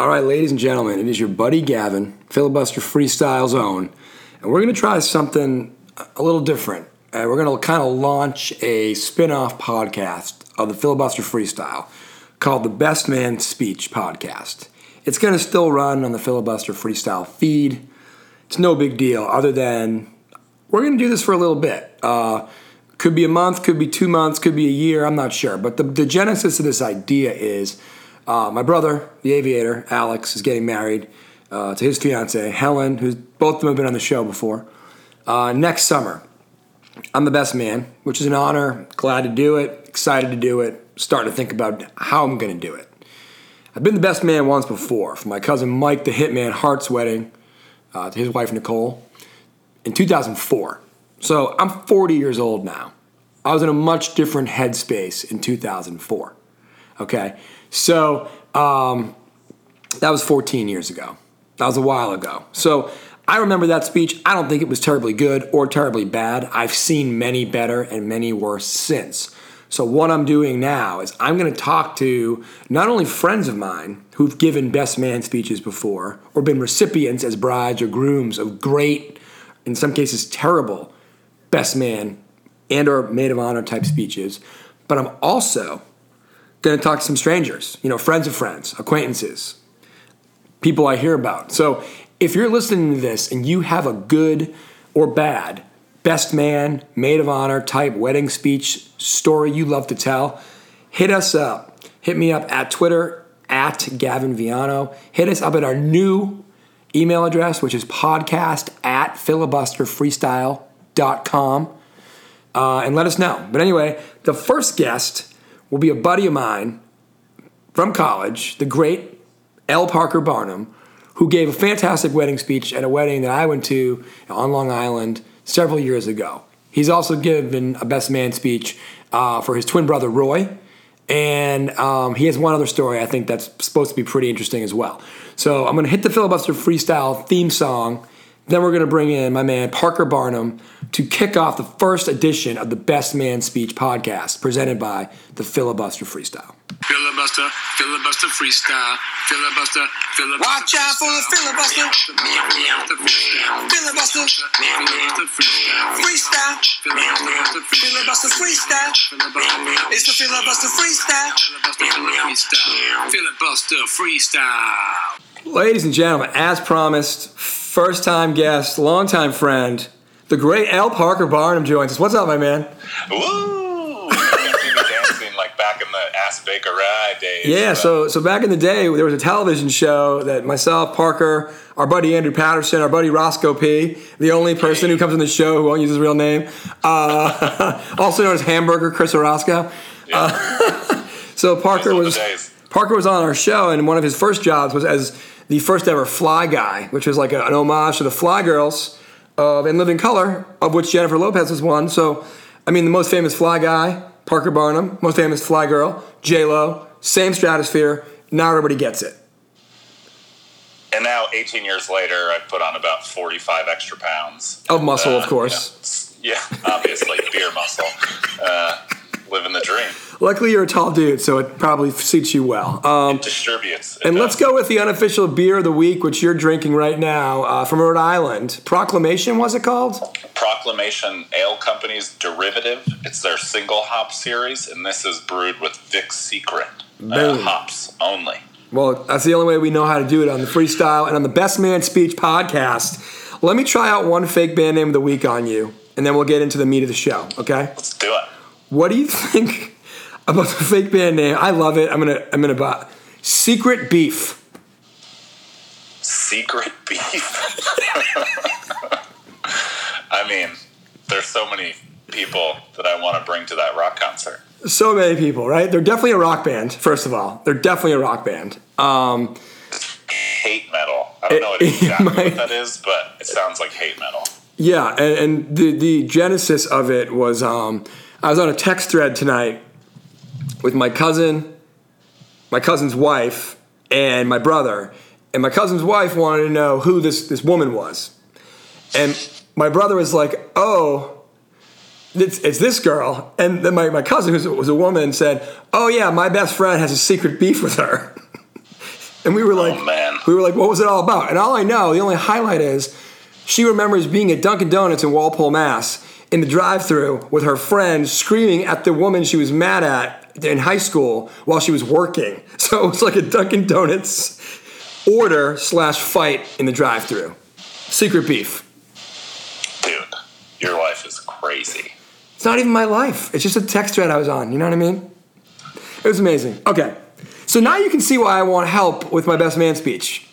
All right, ladies and gentlemen, it is your buddy Gavin, Filibuster Freestyle Zone, and we're going to try something a little different. Uh, we're going to kind of launch a spin off podcast of the Filibuster Freestyle called the Best Man Speech Podcast. It's going to still run on the Filibuster Freestyle feed. It's no big deal, other than we're going to do this for a little bit. Uh, could be a month, could be two months, could be a year, I'm not sure. But the, the genesis of this idea is uh, my brother, the aviator, Alex, is getting married uh, to his fiancee, Helen, who's both of them have been on the show before, uh, next summer. I'm the best man, which is an honor. Glad to do it, excited to do it, starting to think about how I'm going to do it. I've been the best man once before for my cousin Mike the Hitman Hart's wedding uh, to his wife Nicole in 2004. So I'm 40 years old now. I was in a much different headspace in 2004. Okay, so um, that was 14 years ago. That was a while ago. So I remember that speech. I don't think it was terribly good or terribly bad. I've seen many better and many worse since. So what I'm doing now is I'm going to talk to not only friends of mine who've given best man speeches before or been recipients as brides or grooms of great, in some cases terrible, best man and or maid of honor type speeches, but I'm also going to talk to some strangers, you know, friends of friends, acquaintances, people I hear about. So if you're listening to this and you have a good or bad best man, maid of honor type wedding speech story you love to tell, hit us up. Hit me up at Twitter at Gavin Viano. Hit us up at our new email address, which is podcast at filibusterfreestyle.com. Uh, and let us know. But anyway, the first guest will be a buddy of mine from college, the great L. Parker Barnum, who gave a fantastic wedding speech at a wedding that I went to on Long Island several years ago. He's also given a best man speech uh, for his twin brother Roy, and um, he has one other story I think that's supposed to be pretty interesting as well. So I'm going to hit the filibuster freestyle theme song. Then we're going to bring in my man Parker Barnum to kick off the first edition of the Best Man Speech podcast presented by the Filibuster Freestyle. Filibuster, filibuster freestyle, filibuster, filibuster. Watch out for the filibuster. Filibuster. Freestyle. Filibuster freestyle. It's the filibuster freestyle. Filibuster freestyle. Ladies and gentlemen, as promised, first time guest, longtime friend, the great Al Parker Barnum joins us. What's up, my man? Woo! You see me dancing like back in the Ass Baker Rye days. Yeah, so so back in the day, there was a television show that myself, Parker, our buddy Andrew Patterson, our buddy Roscoe P, the only person who comes on the show who won't use his real name, uh, also known as Hamburger Chris Orozco. Uh, so Parker Those were the was. Parker was on our show, and one of his first jobs was as the first ever Fly Guy, which was like a- an homage to the Fly Girls of In Living Color, of which Jennifer Lopez was one. So, I mean, the most famous Fly Guy, Parker Barnum, most famous Fly Girl, J Lo, same stratosphere. Now everybody gets it. And now, 18 years later, I've put on about 45 extra pounds. Of muscle, of Uh, course. you know, yeah, obviously, beer muscle. Uh, living the dream. Luckily, you're a tall dude, so it probably suits you well. Um, Distributes. It and let's go with the unofficial beer of the week, which you're drinking right now uh, from Rhode Island. Proclamation, was it called? Proclamation Ale Company's derivative. It's their single hop series, and this is brewed with Vic's Secret uh, hops only. Well, that's the only way we know how to do it on the freestyle and on the Best Man Speech podcast. Let me try out one fake band name of the week on you, and then we'll get into the meat of the show, okay? Let's do it. What do you think about the fake band name? I love it. I'm gonna I'm gonna buy Secret Beef. Secret beef. I mean, there's so many people that I want to bring to that rock concert. So many people, right? They're definitely a rock band. First of all, they're definitely a rock band. Um, Hate metal. I don't know It- it exactly might- what that is, but it sounds like hate metal. Yeah, and, and the the genesis of it was um, I was on a text thread tonight with my cousin, my cousin's wife, and my brother, and my cousin's wife wanted to know who this this woman was, and my brother was like, "Oh." It's, it's this girl, and then my, my cousin, who was a woman, said, "Oh yeah, my best friend has a secret beef with her." and we were oh, like, Oh, man. we were like, what was it all about? And all I know, the only highlight is, she remembers being at Dunkin' Donuts in Walpole, Mass, in the drive-through with her friend screaming at the woman she was mad at in high school while she was working. So it was like a Dunkin' Donuts order slash fight in the drive-through. Secret beef. Dude, your life is crazy. It's not even my life. It's just a text thread I was on. You know what I mean? It was amazing. Okay. So now you can see why I want help with my best man speech.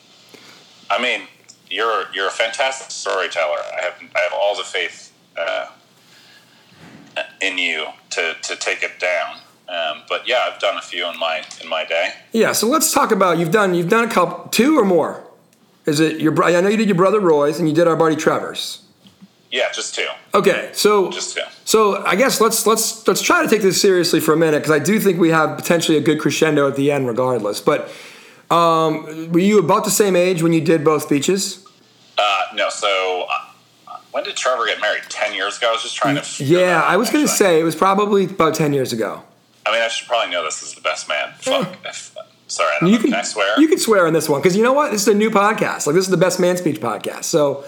I mean, you're you're a fantastic storyteller. I have I have all the faith uh, in you to, to take it down. Um, but yeah, I've done a few in my in my day. Yeah, so let's talk about you've done you've done a couple two or more. Is it your I know you did your brother Roy's and you did our buddy Trevor's. Yeah, just two, Okay, so just two. so I guess let's let's let's try to take this seriously for a minute because I do think we have potentially a good crescendo at the end, regardless. But um, were you about the same age when you did both speeches? Uh, no, so uh, when did Trevor get married? Ten years ago. I was just trying to. Yeah, I was going to say it was probably about ten years ago. I mean, I should probably know this is the best man. Fuck. If, sorry, I don't You know. can, Can I swear? You can swear on this one because you know what? This is a new podcast. Like this is the best man speech podcast. So,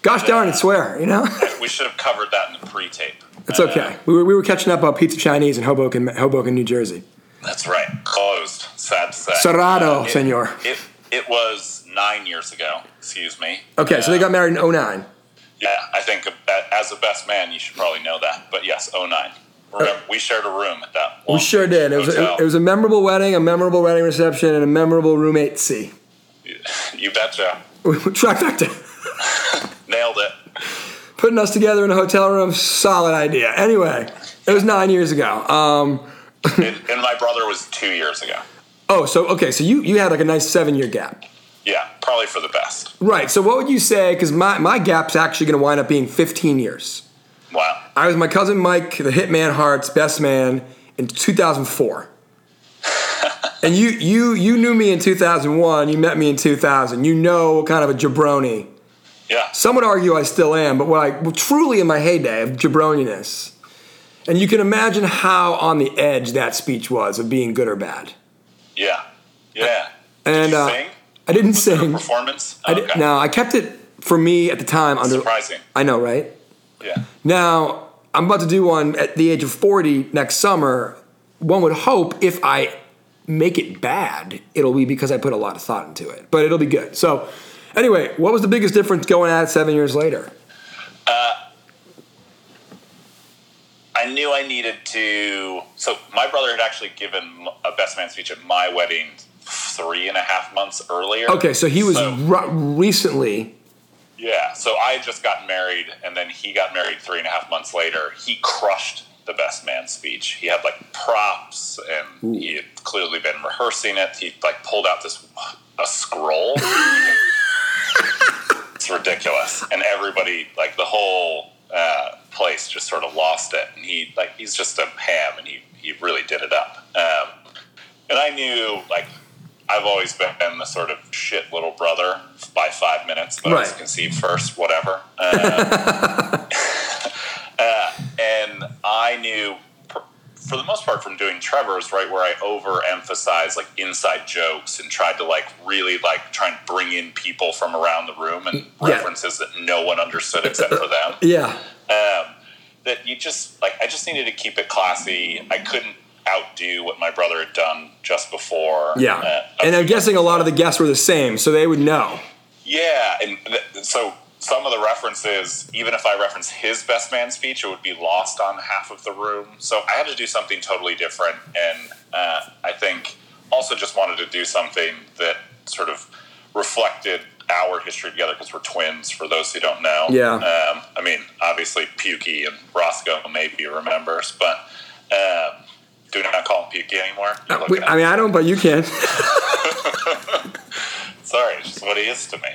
gosh darn it, swear. You know, we should have covered that in the pre-tape. it's Uh, okay. We were, we were catching up on Pizza Chinese in Hoboken, Hoboken, New Jersey. That's right. Closed. Sad to say. Cerrado, it, senor. It, it was nine years ago. Excuse me. Okay, so they got married in 09. Yeah, I think as a best man, you should probably know that. But yes, 09. Remember, we shared a room at that. We sure did. It was a, it was a memorable wedding, a memorable wedding reception, and a memorable roommate C. You betcha. Trifecta. Nailed it. Putting us together in a hotel room, solid idea. Anyway, it was nine years ago. Um, and, and my brother was two years ago. oh, so okay, so you you had like a nice seven year gap. Yeah, probably for the best. Right. So what would you say? Because my, my gap's actually going to wind up being 15 years. Wow. I was my cousin Mike, the Hitman Hart's best man in 2004. and you you you knew me in 2001. You met me in 2000. You know what kind of a jabroni. Yeah. Some would argue I still am, but what I well, truly in my heyday of jabroniness. And you can imagine how on the edge that speech was of being good or bad. Yeah. Yeah. And Did you uh, sing? I didn't sing. Performance? I did, no, I kept it for me at the time under. Surprising. I know, right? Yeah. Now, I'm about to do one at the age of 40 next summer. One would hope if I make it bad, it'll be because I put a lot of thought into it, but it'll be good. So, anyway, what was the biggest difference going at it seven years later? Uh, I knew I needed to. So my brother had actually given a best man speech at my wedding three and a half months earlier. Okay, so he was So- recently. Yeah, so I had just gotten married, and then he got married three and a half months later. He crushed the best man speech. He had like props, and he had clearly been rehearsing it. He like pulled out this a scroll. it's ridiculous, and everybody like the whole uh, place just sort of lost it. And he like he's just a ham, and he he really did it up. Um, and I knew like I've always been the sort of shit little brother by five minutes, but I was conceived first, whatever. Um, uh, and I knew, for the most part, from doing Trevor's, right, where I overemphasized like inside jokes and tried to like really like try and bring in people from around the room and Yeah. references that no one understood except for them Yeah. um, that you just like I just needed to keep it classy. I couldn't outdo what my brother had done just before. Yeah. Uh, and I'm guessing a lot of the guests were the same, so they would know. yeah, and th- so some of the references, even if I reference his best man speech, it would be lost on half of the room. So I had to do something totally different, and uh, I think also just wanted to do something that sort of reflected our history together because we're twins. For those who don't know, Yeah. Um, I mean, obviously Pukey and Roscoe maybe remembers, but um, do not call him Pukey anymore. Uh, We- I mean, I don't, but you can. Sorry, it's just what he is to me.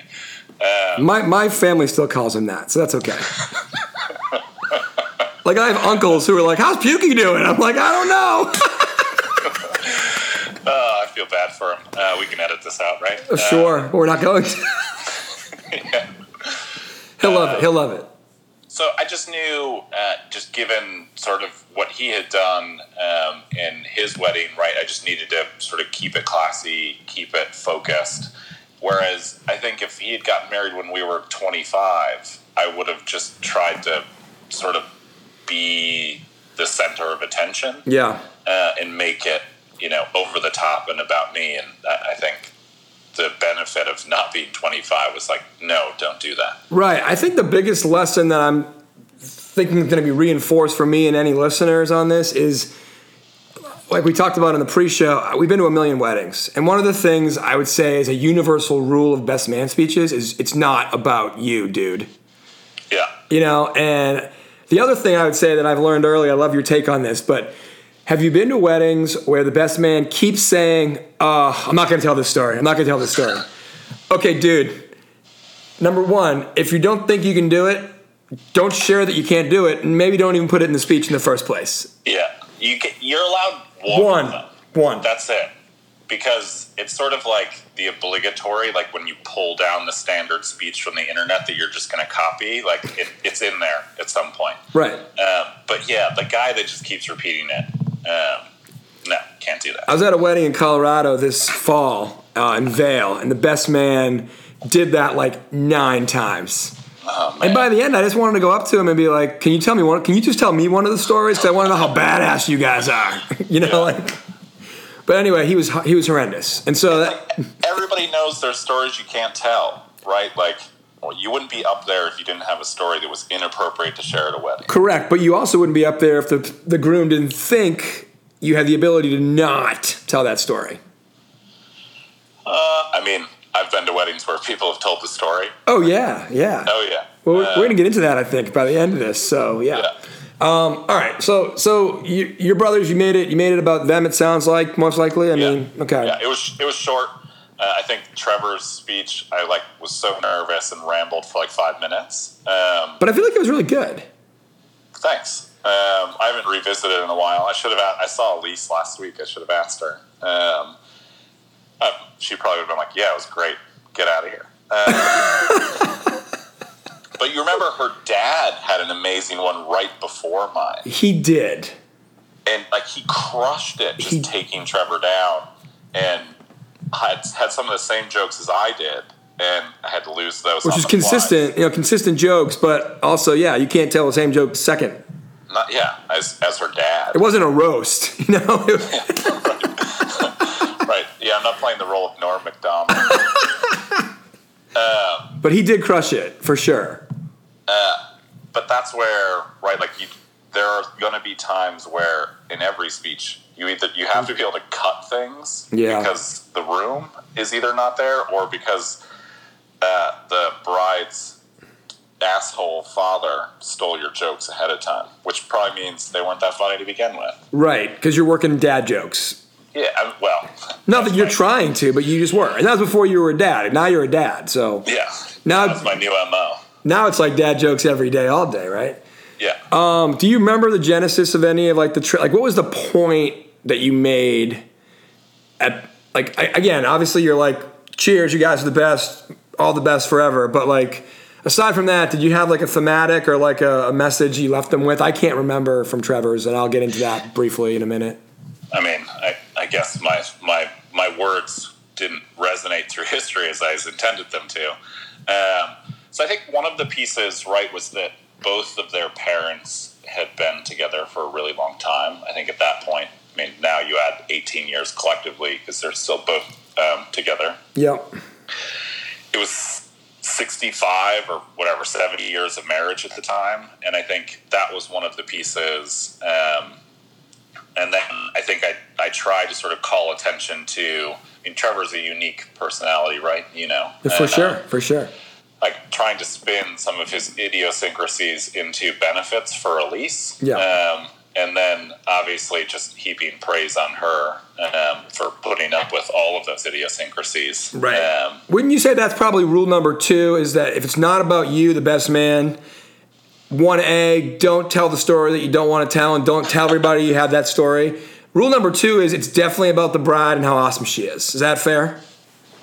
My my family still calls him that, so that's okay. like I have uncles who are like, "How's Pukey doing?" I'm like, "I don't know." Oh, I feel bad for him. Uh, we can edit this out, right? Uh, sure, but we're not going to. yeah. He'll love it. He'll love it. So I just knew, uh, just given sort of what he had done um, in his wedding, right? I just needed to sort of keep it classy, keep it focused. Whereas I think if he had gotten married when we were 25, I would have just tried to sort of be the center of attention Yeah. uh, and make it, you know, over the top and about me. And I, I think the benefit of not being 25 was like, no, don't do that. Right. I think the biggest lesson that I'm thinking is going to be reinforced for me and any listeners on this is like we talked about in the pre-show, we've been to a million weddings. And one of the things I would say is a universal rule of best man speeches is it's not about you, dude. Yeah. You know, and the other thing I would say that I've learned early, I love your take on this, but have you been to weddings where the best man keeps saying, uh, I'm not going to tell this story. I'm not going to tell this story. Okay, dude. Number one, if you don't think you can do it, don't share that you can't do it, and maybe don't even put it in the speech in the first place. Yeah. You can, you're allowed one. One. One. That's it. Because it's sort of like the obligatory, like when you pull down the standard speech from the internet that you're just going to copy, like it, it's in there at some point. Right. Um, but yeah, the guy that just keeps repeating it, um, no, can't do that. I was at a wedding in Colorado this fall uh, in Vail, and the best man did that like nine times. Oh. And by the end, I just wanted to go up to him and be like, "Can you tell me one? Can you just tell me one of the stories? Because I want to know how badass you guys are." you know, like. But anyway, he was he was horrendous, and so that, Everybody knows there's stories you can't tell, right? Like, you wouldn't be up there if you didn't have a story that was inappropriate to share at a wedding. correct. But you also wouldn't be up there if the the groom didn't think you had the ability to not tell that story. Uh, I mean, I've been to weddings where people have told the story. Oh yeah, yeah. Oh yeah. Well, we're, Uh, we're gonna get into that, I think, by the end of this. So yeah. yeah. Um, all right. So so you, your brothers, you made it. You made it about them. It sounds like most likely. I Yeah. mean, okay. Yeah, it was it was short. Uh, I think Trevor's speech, I like was so nervous and rambled for like five minutes. Um, But I feel like it was really good. thanks. Um, I haven't revisited in a while. I should have. I saw Elise last week. I should have asked her. Um, uh, she probably would have been like, "Yeah, it was great. Get out of here." Um, but you remember her dad had an amazing one right before mine. He did. and like he crushed it just He- taking Trevor down and had had some of the same jokes as I did and I had to lose those Which is the fly. consistent, you know, consistent jokes, but also, yeah, you can't tell the same joke second. Not, yeah as, as her dad It wasn't a roast, you know. It was- right yeah I'm not playing the role of Norm Macdonald um, but he did crush it for sure. Uh, but that's where right like you there are going to be times where in every speech you either you have to be able to cut things Yeah. because the room is either not there or because uh, the bride's asshole father stole your jokes ahead of time, which probably means they weren't that funny to begin with. Right, because you're working dad jokes. Yeah, I, well, Not that you're trying to, but you just were. And that was before you were a dad. Now you're a dad. So Yeah, Now- that's my new mo. now it's like dad jokes every day, all day, right? Yeah, Um, do you remember the genesis of any of like the tri- like what was the point that you made at like I, again obviously you're like cheers you guys are the best all the best forever but like aside from that did you have like a thematic or like a, a message you left them with I can't remember from Trevor's and I'll get into that briefly in a minute I mean, I, I guess my my my words didn't resonate through history as I intended them to. Um, so I think one of the pieces, right, was that both of their parents had been together for a really long time. I think at that point, I mean, now you add 18 years collectively because they're still both um, together. yep It was 65 or whatever, 70 years of marriage at the time. And I think that was one of the pieces. Um, and then I think I, I tried to sort of call attention to. I mean, Trevor's a unique personality, right? You know, for And, uh, sure for sure like trying to spin some of his idiosyncrasies into benefits for Elise. Yeah. Um, and then obviously just heaping praise on her um, for putting up with all of those idiosyncrasies. Right. Um, Wouldn't you say that's probably rule number two? Is that if it's not about you, the best man, one A, don't tell the story that you don't want to tell, and don't tell everybody you have that story. Rule number two is it's definitely about the bride and how awesome she is. Is that fair?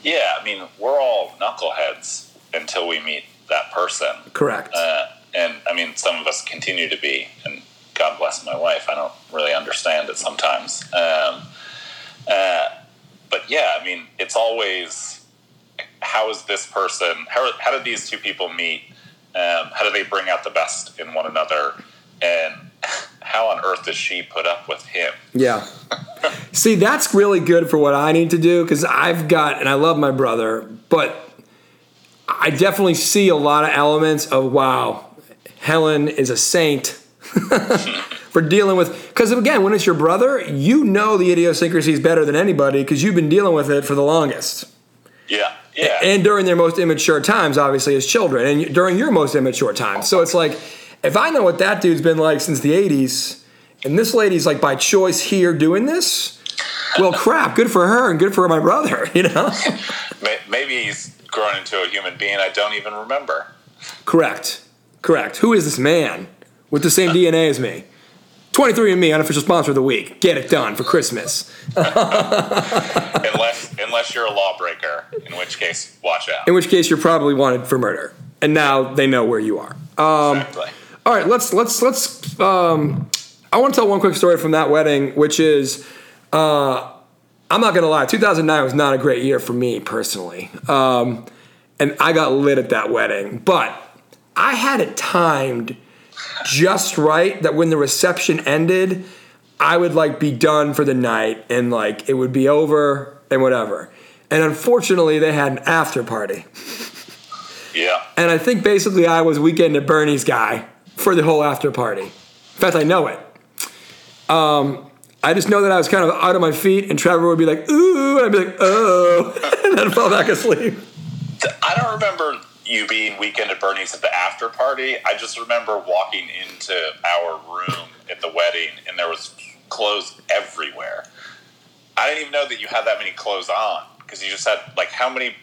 yeah, I mean, we're all knuckleheads until we meet that person. Correct. Uh, and I mean, some of us continue to be, and God bless my wife. I don't really understand it sometimes. Um, uh, but yeah, I mean, it's always how is this person? How how did these two people meet? Um, how do they bring out the best in one another? And how on earth does she put up with him? Yeah. See, that's really good for what I need to do because I've got, and I love my brother, but I definitely see a lot of elements of wow, Helen is a saint for dealing with. Because again, when it's your brother, you know the idiosyncrasies better than anybody because you've been dealing with it for the longest. Yeah, yeah. And during their most immature times, obviously, as children, and during your most immature times. So it's like, if I know what that dude's been like since the 80s, and this lady's like by choice here doing this, well, crap, good for her and good for my brother, you know? Maybe he's grown into a human being I don't even remember. Correct. Correct. Who is this man with the same DNA as me? 23andMe, unofficial sponsor of the week. Get it done for Christmas. unless unless you're a lawbreaker, in which case, watch out. In which case, you're probably wanted for murder. And now they know where you are. Um, exactly. All right, let's let's let's. Um, I want to tell one quick story from that wedding, which is, uh, I'm not gonna lie, 2009 was not a great year for me personally, um, and I got lit at that wedding, but I had it timed just right that when the reception ended, I would like be done for the night and like it would be over and whatever. And unfortunately, they had an after party. Yeah. And I think basically I was weekend at Bernie's guy for the whole after party. In fact, I know it. Um, I just know that I was kind of out of my feet, and Trevor would be like, "Ooh," and I'd be like, "Oh," and then fall back asleep. I don't remember you being weekend at Bernie's at the after party. I just remember walking into our room at the wedding, and there was clothes everywhere. I didn't even know that you had that many clothes on because you just had like how many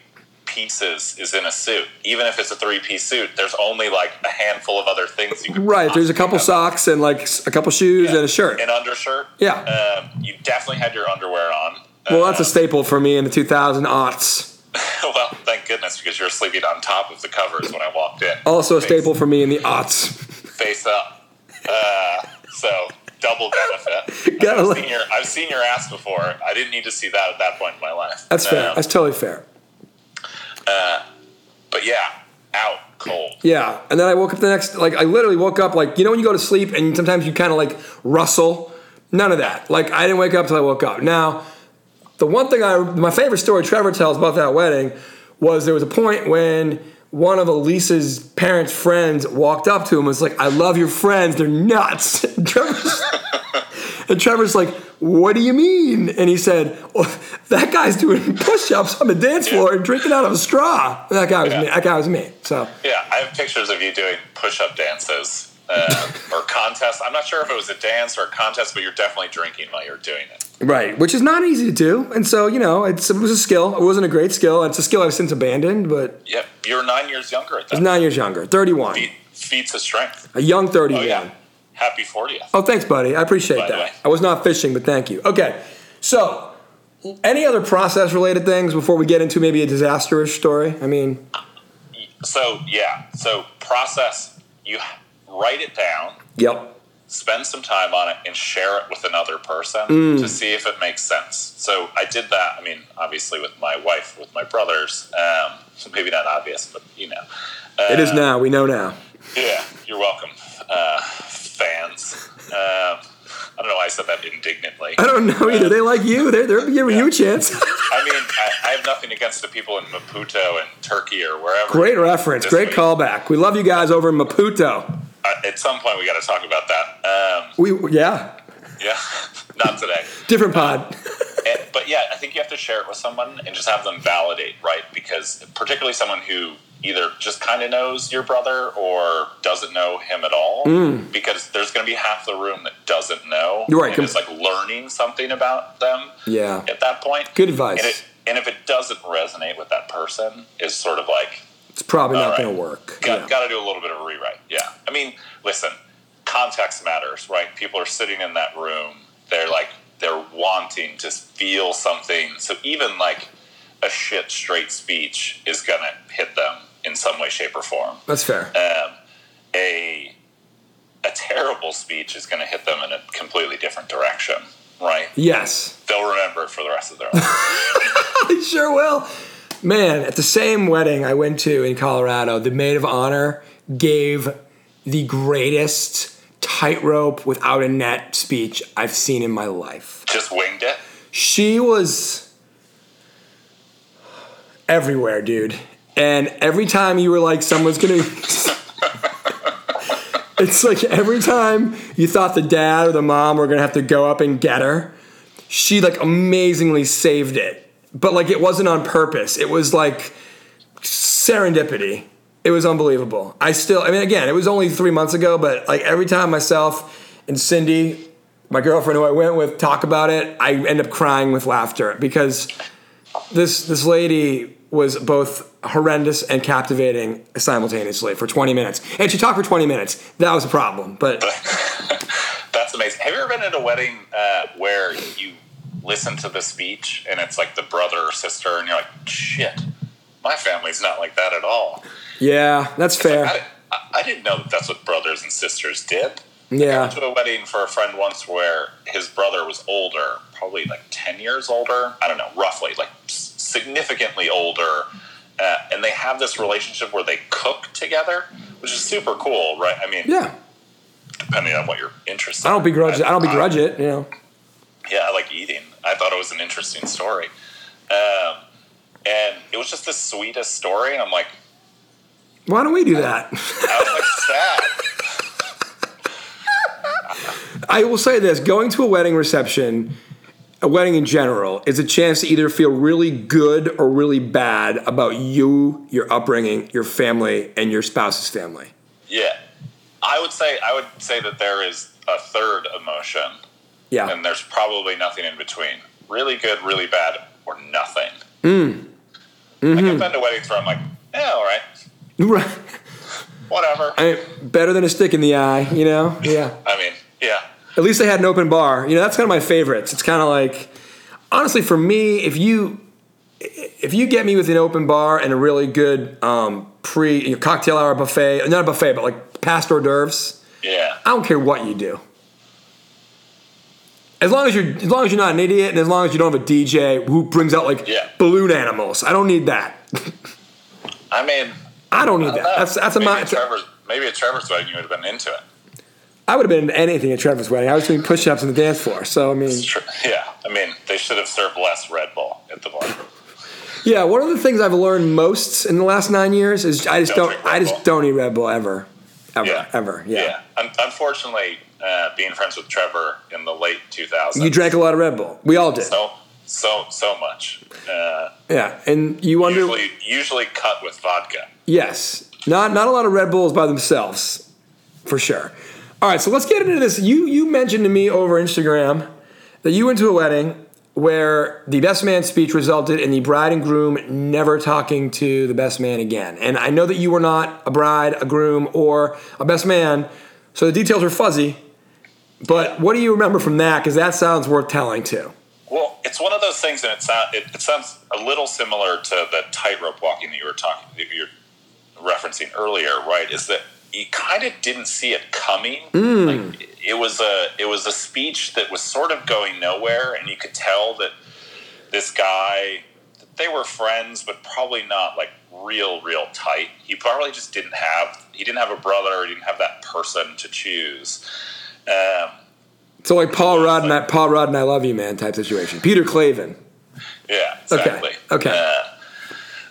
pieces is in a suit? Even if it's a three-piece suit, there's only like a handful of other things you could Right. There's a couple have. socks and like a couple shoes and a shirt. an undershirt. Yeah. Um, you definitely had your underwear on. Well, that's a Uh, staple for me in the 2000 aughts. well, thank goodness because you're sleeping on top of the covers when I walked in. Also a Face- staple for me in the aughts. face up. Uh, so double benefit. I've, look- seen your, I've seen your ass before. I didn't need to see that at that point in my life. That's fair. Um, That's totally fair. but yeah, out cold. Yeah, and then I woke up the next, like I literally woke up like you know when you go to sleep and sometimes you kind of like rustle. None of that. Like I didn't wake up till I woke up. Now, the one thing I, my favorite story Trevor tells about that wedding was there was a point when one of Elise's parents' friends walked up to him and was like, "I love your friends. They're nuts." And Trevor's, and Trevor's like, "What do you mean?" And he said, well, "That guy's doing push-ups on the dance floor and drinking out of a straw." And that guy was Yeah. me. That guy was me. So. Yeah, I have pictures of you doing push-up dances uh, or contests. I'm not sure if it was a dance or a contest, but you're definitely drinking while you're doing it. Right, which is not easy to do, and so you know, it's, it was a skill. It wasn't a great skill. It's a skill I've since abandoned, but Yep, you're nine years younger at I that. was nine years younger, thirty-one, Feat, feats of strength. a young Oh thirty-one. yeah, happy 40th. Oh, thanks, buddy. I appreciate By that. I was not fishing, but thank you. Okay, so any other process-related things before we get into maybe a disastrous story? I mean, So yeah, so process. You write it down. yep, spend some time on it and share it with another person Mm. to see if it makes sense. So I did that. I mean, obviously with my wife, with my brothers. Um, maybe not obvious, but you know, uh, it is now. We know now. Yeah, you're welcome, uh, fans. Um, I don't know why I said that indignantly. I don't know either. They like you. They're they're giving you a chance. I mean, I, I have nothing against the people in Maputo and Turkey or wherever. great reference. Great week. callback. We love you guys over in Maputo. Uh, at some point, we got to talk about that. Um, We yeah, yeah, not today. different pod. And, but yeah, I think you have to share it with someone and just have them validate, right? Because particularly someone who either just kind of knows your brother or doesn't know him at all, because there's going to be half the room that doesn't know, You're right. And is like learning something about them Yeah. at that point. Good advice. And, it, and if it doesn't resonate with that person, is sort of like It's probably not All right. going to work. Got, Yeah. got to do a little bit of a rewrite. Yeah. I mean, listen, context matters, right? People are sitting in that room. They're like, they're wanting to feel something. So even like a shit straight speech is going to hit them in some way, shape, or form. That's fair. Um, a a terrible speech is going to hit them in a completely different direction, right? Yes. They'll remember it for the rest of their life. I sure will. Man, at the same wedding I went to in Colorado, the maid of honor gave the greatest tightrope without a net speech I've seen in my life. Just winged it. She was everywhere, dude. And every time you were like, someone's gonna. it's like every time you thought the dad or the mom were gonna have to go up and get her, she like amazingly saved it. But like it wasn't on purpose. It was like serendipity. It was unbelievable. I still, I mean, again, it was only three months ago, but like every time myself and Cindy, my girlfriend who I went with, talk about it, I end up crying with laughter because this this lady was both horrendous and captivating simultaneously for 20 minutes. And she talked for 20 minutes. That was a problem. But That's amazing. Have you ever been at a wedding uh, where you listen to the speech and it's like the brother or sister, and you're like, shit, my family's not like that at all. yeah, that's It's like, fair. I, di- I- I didn't know that that's what brothers and sisters did. I Yeah. went to a wedding for a friend once where his brother was older, probably like 10 years older. I don't know, roughly, like significantly older. Uh, and they have this relationship where they cook together, which is super cool, right? I mean, Yeah. depending on what you're interested I don't in. begrudge it. I don't begrudge it, you know. Yeah, I like eating. I thought it was an interesting story. Um, and it was just the sweetest story. And I'm like, Why don't we do that? I was like sad. I will say this going to a wedding reception, a wedding in general, is a chance to either feel really good or really bad about you, your upbringing, your family, and your spouse's family. Yeah. I would say I would say that there is a third emotion, Yeah. and there's probably nothing in between. Really good, really bad, or nothing. Mm. Mm-hmm. I've been to weddings where I'm like, yeah, all right, Right. whatever. I mean, better than a stick in the eye, you know? Yeah. I mean, yeah, At least they had an open bar. You know, that's kind of my favorites. It's kind of like, honestly, for me, if you if you get me with an open bar and a really good um, pre you cocktail hour buffet, not a buffet, but like past hors d'oeuvres, yeah. I don't care what you do. As long as you're as long as you're not an idiot and as long as you don't have a DJ who brings out like Yeah. balloon animals. I don't need that. I mean, I don't need I that. don't know. That's that's a maybe my. Trevor's, maybe at Trevor's wedding you would have been into it. I would have been into anything at Trevor's wedding. I was doing push-ups on the dance floor. So I mean. Yeah, I mean, they should have served less Red Bull at the bar. Yeah, one of the things I've learned most in the last nine years is I just Don't don't, I just don't eat Red Bull ever, ever, Yeah. ever. Yeah. Un- unfortunately, uh, being friends with Trevor in the late 2000s, you drank a lot of Red Bull. We all did. so so so much. Uh, yeah, and you wonder. usually usually cut with vodka. Yes, not not a lot of Red Bulls by themselves, for sure. All right, so let's get into this. You you mentioned to me over Instagram that you went to a wedding where the best man speech resulted in the bride and groom never talking to the best man again. And I know that you were not a bride, a groom, or a best man, so the details are fuzzy. But what do you remember from that? Because that sounds worth telling too. Well, it's one of those things, and it, sound, it, it sounds a little similar to the tightrope walking that you were talking, that you were referencing earlier, right? Is that you kind of didn't see it coming. Mm. Like, it was a it was a speech that was sort of going nowhere, and you could tell that this guy they were friends, but probably not like real, real tight. He probably just didn't have he didn't have a brother, he didn't have that person to choose. Um, So like Paul Rudd and that Paul Rudd and I love you man type situation. Peter Klaven. Yeah, exactly. okay. Uh,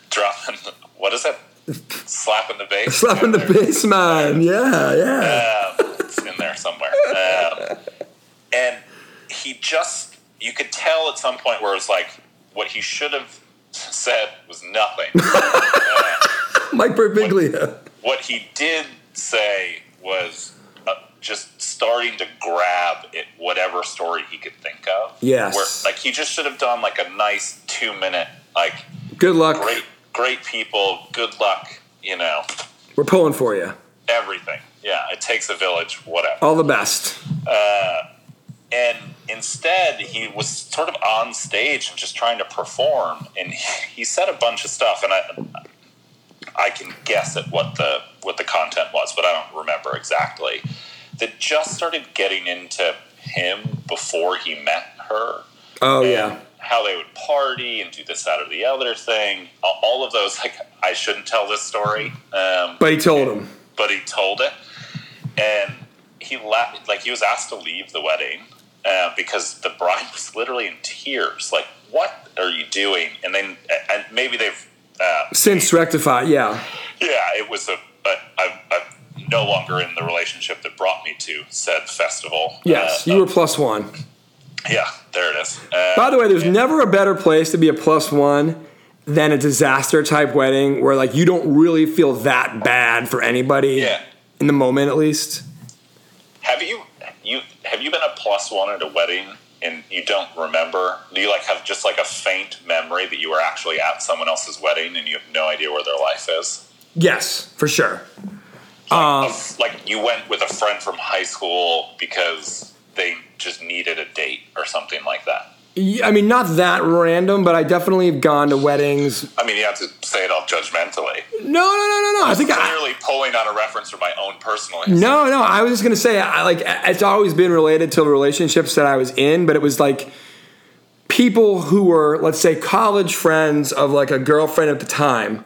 dropping, what is it? Slapping the bass. Slapping the bass man. Yeah, yeah. Um, in there somewhere. Um, and he just, you could tell at some point where it was like, what he should have said was nothing. Mike Birbiglia. what he did say was uh, just starting to grab at whatever story he could think of. Yes. Where, like, he just should have done like a nice two minute, like, Good luck. great, great people, good luck, you know, We're pulling for you. everything. Yeah, it takes a village, whatever. All the best. And instead, he was sort of on stage and just trying to perform. And he, he said a bunch of stuff. And I, I can guess at what the what the content was, but I don't remember exactly. That just started getting into him before he met her. Oh yeah. How they would party and do this, that, or the other thing. All- All of those, like, I shouldn't tell this story. Um, But he told him. but he told it, and he left. Like he was asked to leave the wedding uh, because the bride was literally in tears. Like, what are you doing? And then, and maybe they've, uh, Since rectified, yeah. yeah, it was a. a, a, a no longer in the relationship that brought me to said festival. Yes, Uh, you were plus one. Yeah, there it is. Uh, By the way, there's never a better place to be a plus one than a disaster type wedding where like you don't really feel that bad for anybody Yeah. In the moment at least. Have you you have you been a plus one at a wedding and you don't remember? Do you like have just like a faint memory that you were actually at someone else's wedding and you have no idea where their life is? Yes, for sure. Of- um, like you went with a friend from high school because they just needed a date or something like that. I mean, not that random, but I definitely have gone to weddings. I mean, you have to say it all judgmentally. No, no, no, no, no. I think I, Clearly pulling on a reference from my own personal history. No, no. I was just gonna say, I like it's always been related to the relationships that I was in, but it was like people who were, let's say, college friends of like a girlfriend at the time,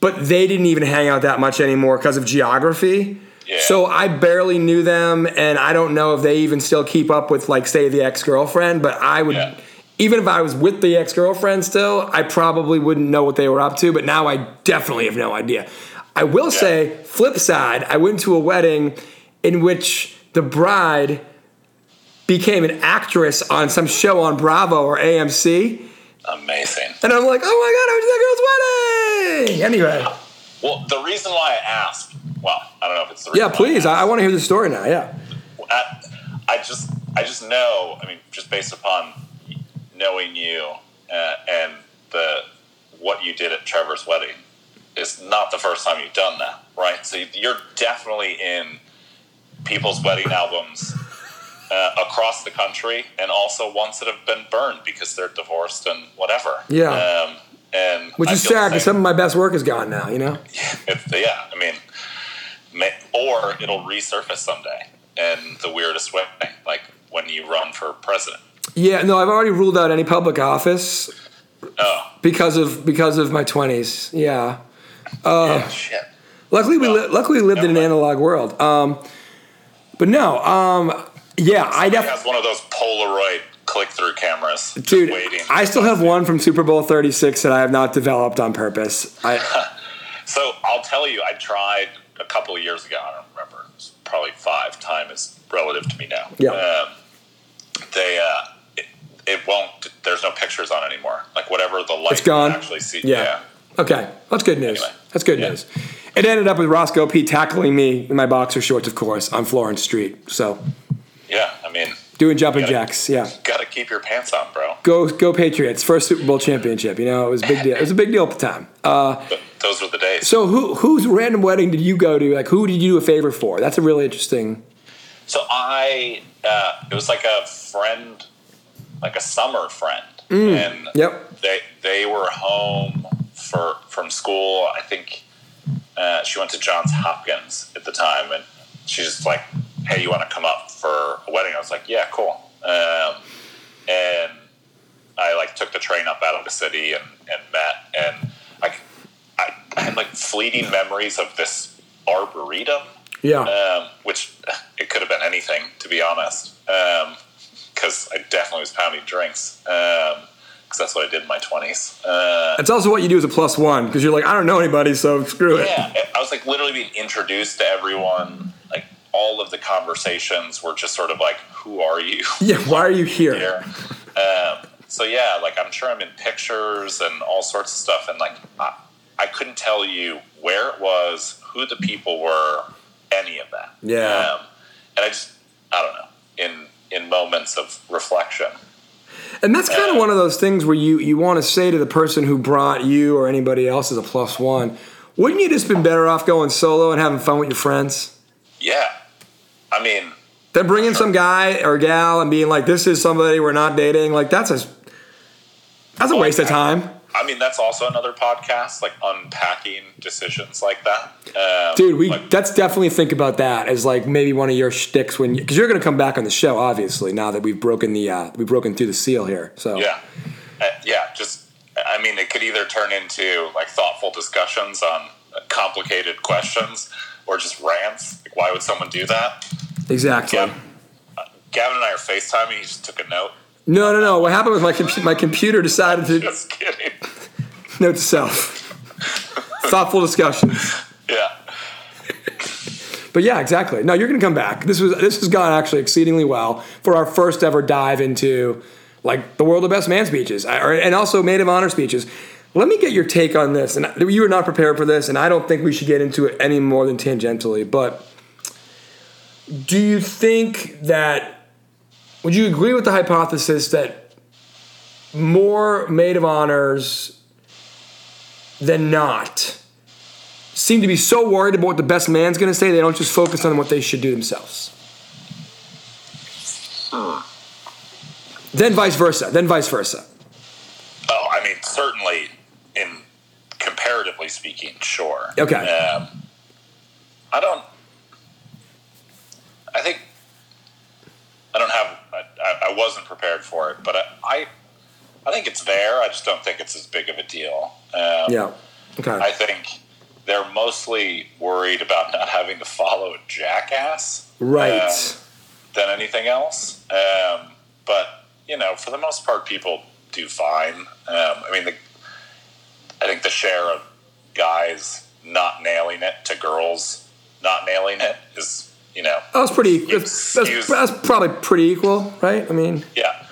but they didn't even hang out that much anymore because of geography. Yeah. So I barely knew them, and I don't know if they even still keep up with, like, say, the ex girlfriend. But I would, Yeah. Even if I was with the ex girlfriend still, I probably wouldn't know what they were up to. But now I definitely have no idea. I will say, flip side, I went to a wedding in which the bride became an actress on some show on Bravo or AMC. Amazing. And I'm like, oh my God, I went to that girl's wedding. Anyway, Well, the reason why I asked, well, I don't know if it's the reason yeah, please. I, I want to hear the story now. Yeah. I, I just I just know. I mean, just based upon knowing you uh, and the what you did at Trevor's wedding, is not the first time you've done that, right? So you're definitely in people's wedding albums uh, across the country, and also ones that have been burned because they're divorced and whatever. Yeah. Um, and Which I is sad because some of my best work is gone now, you know? If, yeah, I mean, may, or it'll resurface someday in the weirdest way, like when you run for president. Yeah, no, I've already ruled out any public office Oh, because of because of my 20s. Yeah. yeah, shit. Luckily, we li- luckily we lived in an mind. analog world. Um, but no, um, yeah, I definitely. has one of those Polaroid click-through cameras, Dude, waiting. I still have one from Super Bowl 36 that I have not developed on purpose. I, So I'll tell you, I tried a couple of years ago. I don't remember. It's probably five. Time is relative to me now. Yeah. Um, they uh, it, won't. There's no pictures on anymore. Like whatever the light It's gone? actually see. Yeah. okay, that's good news. Anyway. That's good Yeah. news. It ended up with Roscoe P tackling me in my boxer shorts, of course, on Florence Street. So Yeah. I mean, doing jumping Gotta- jacks, yeah. got to keep your pants on, bro. Go, go Patriots! First Super Bowl championship. You know, it was a big deal. It was a big deal at the time. Uh, those were the days. so, who whose random wedding did you go to? Like, who did you do a favor for? That's a really interesting. So I, uh, it was like a friend, like a summer friend, and Yep. they they were home for from school. I think uh, she went to Johns Hopkins at the time, and she's just like, "Hey, you want to come up for a wedding?" I was like, "Yeah, cool." Um, and I like took the train up out of the city and, and met, and I, I, I had like fleeting memories of this arboretum Yeah. um, which it could have been anything, to be honest, because I definitely was pounding drinks, because that's what I did in my twenties. Uh, That's also what you do as a plus one because you're like, I don't know anybody, so screw it. yeah, I was like literally being introduced to everyone. Like all of the conversations were just sort of like, "Who are you?" Yeah, why are you here? here. Um, so yeah, like I'm sure I'm in pictures and all sorts of stuff, and like I, I couldn't tell you where it was, who the people were, any of that. Yeah. um, and I just I don't know in in moments of reflection. And that's kind of one of those things where you, you want to say to the person who brought you or anybody else as a plus one, wouldn't you just been better off going solo and having fun with your friends? Yeah, I mean, Than bringing some guy or gal and being like, this is somebody we're not dating. Like, that's a, that's a waste of time. I mean, that's also another podcast, like unpacking decisions like that. Um, Dude, we like, let's definitely think about that as like maybe one of your shticks when because you're going to come back on the show, obviously. Now that we've broken the uh, we've broken through the seal here, so yeah, Uh, yeah. Just, I mean, it could either turn into like thoughtful discussions on complicated questions, or just rants. Like, why would someone do that? exactly. Yeah. Gavin and I are FaceTiming. He just took a note. No, no, no. What happened was my com- my computer decided to Just kidding. note to self. Thoughtful discussions. Yeah. But yeah, exactly. No, you're going to come back. This was this has gone actually exceedingly well for our first ever dive into like the world of best man speeches, I- or- and also maid of honor speeches. Let me get your take on this. And you were not prepared for this, and I don't think we should get into it any more than tangentially. But do you think that? Would you agree with the hypothesis that more maid of honors than not? seem to be so worried about what the best man's going to say, they don't just focus on what they should do themselves. Then vice versa. Then vice versa. Oh, I mean, certainly in comparatively speaking, sure. Okay. Um, I don't. I think I don't have. I, I- I wasn't prepared for it, but I, I, I think it's there. I just don't think it's as big of a deal. Um, Yeah. Okay. I think they're mostly worried about not having to follow a jackass, right. um, than anything else. Um, but you know, for the most part, people do fine. Um, I mean, the, I think the share of guys not nailing it to girls not nailing it is, you know, that was pretty. That's, that's, Excuse- that's probably pretty equal, right? I mean, yeah.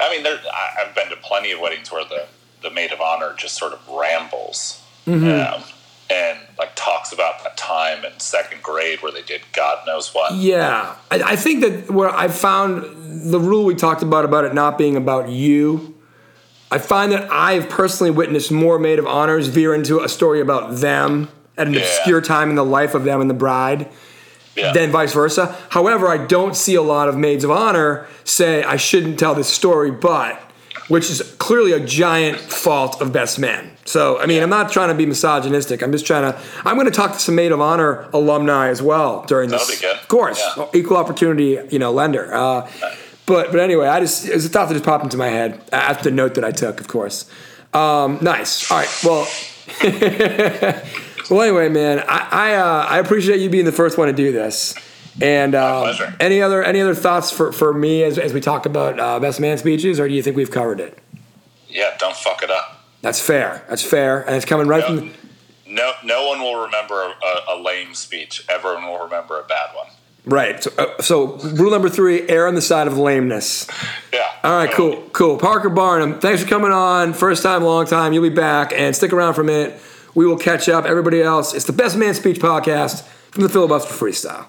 I mean, there, I, I've been to plenty of weddings where the the maid of honor just sort of rambles um, and like talks about that time in second grade where they did God knows what. yeah. I, I think that where I found the rule we talked about about it not being about you. I find that I've personally witnessed more maid of honors veer into a story about them at an Yeah. obscure time in the life of them and the bride. Yeah. than vice versa. However, I don't see a lot of maids of honor say I shouldn't tell this story, but which is clearly a giant fault of best men. So, I mean, I'm not trying to be misogynistic. I'm just trying to. I'm going to talk to some maid of honor alumni as well during this. That'll be good. Of course, Yeah. equal opportunity, you know, lender. Uh, but but anyway, I just it's a thought that just popped into my head after the note that I took, of course. Um, nice. All right. Well. well, anyway, man, I I, uh, I appreciate you being the first one to do this. And pleasure. any other any other thoughts for, for me as, as we talk about uh, best man speeches, or do you think we've covered it? Yeah, don't fuck it up. That's fair. That's fair, and it's coming right No, from. no, no one will remember a, a lame speech. Everyone will remember a bad one. Right. So, uh, so rule number three: err on the side of lameness. Yeah. All right, cool, cool. Parker Barnum, thanks for coming on. First time, long time. You'll be back, and stick around for a minute. We will catch up. Everybody else, it's the Best Man Speech podcast from the Filibuster Freestyle.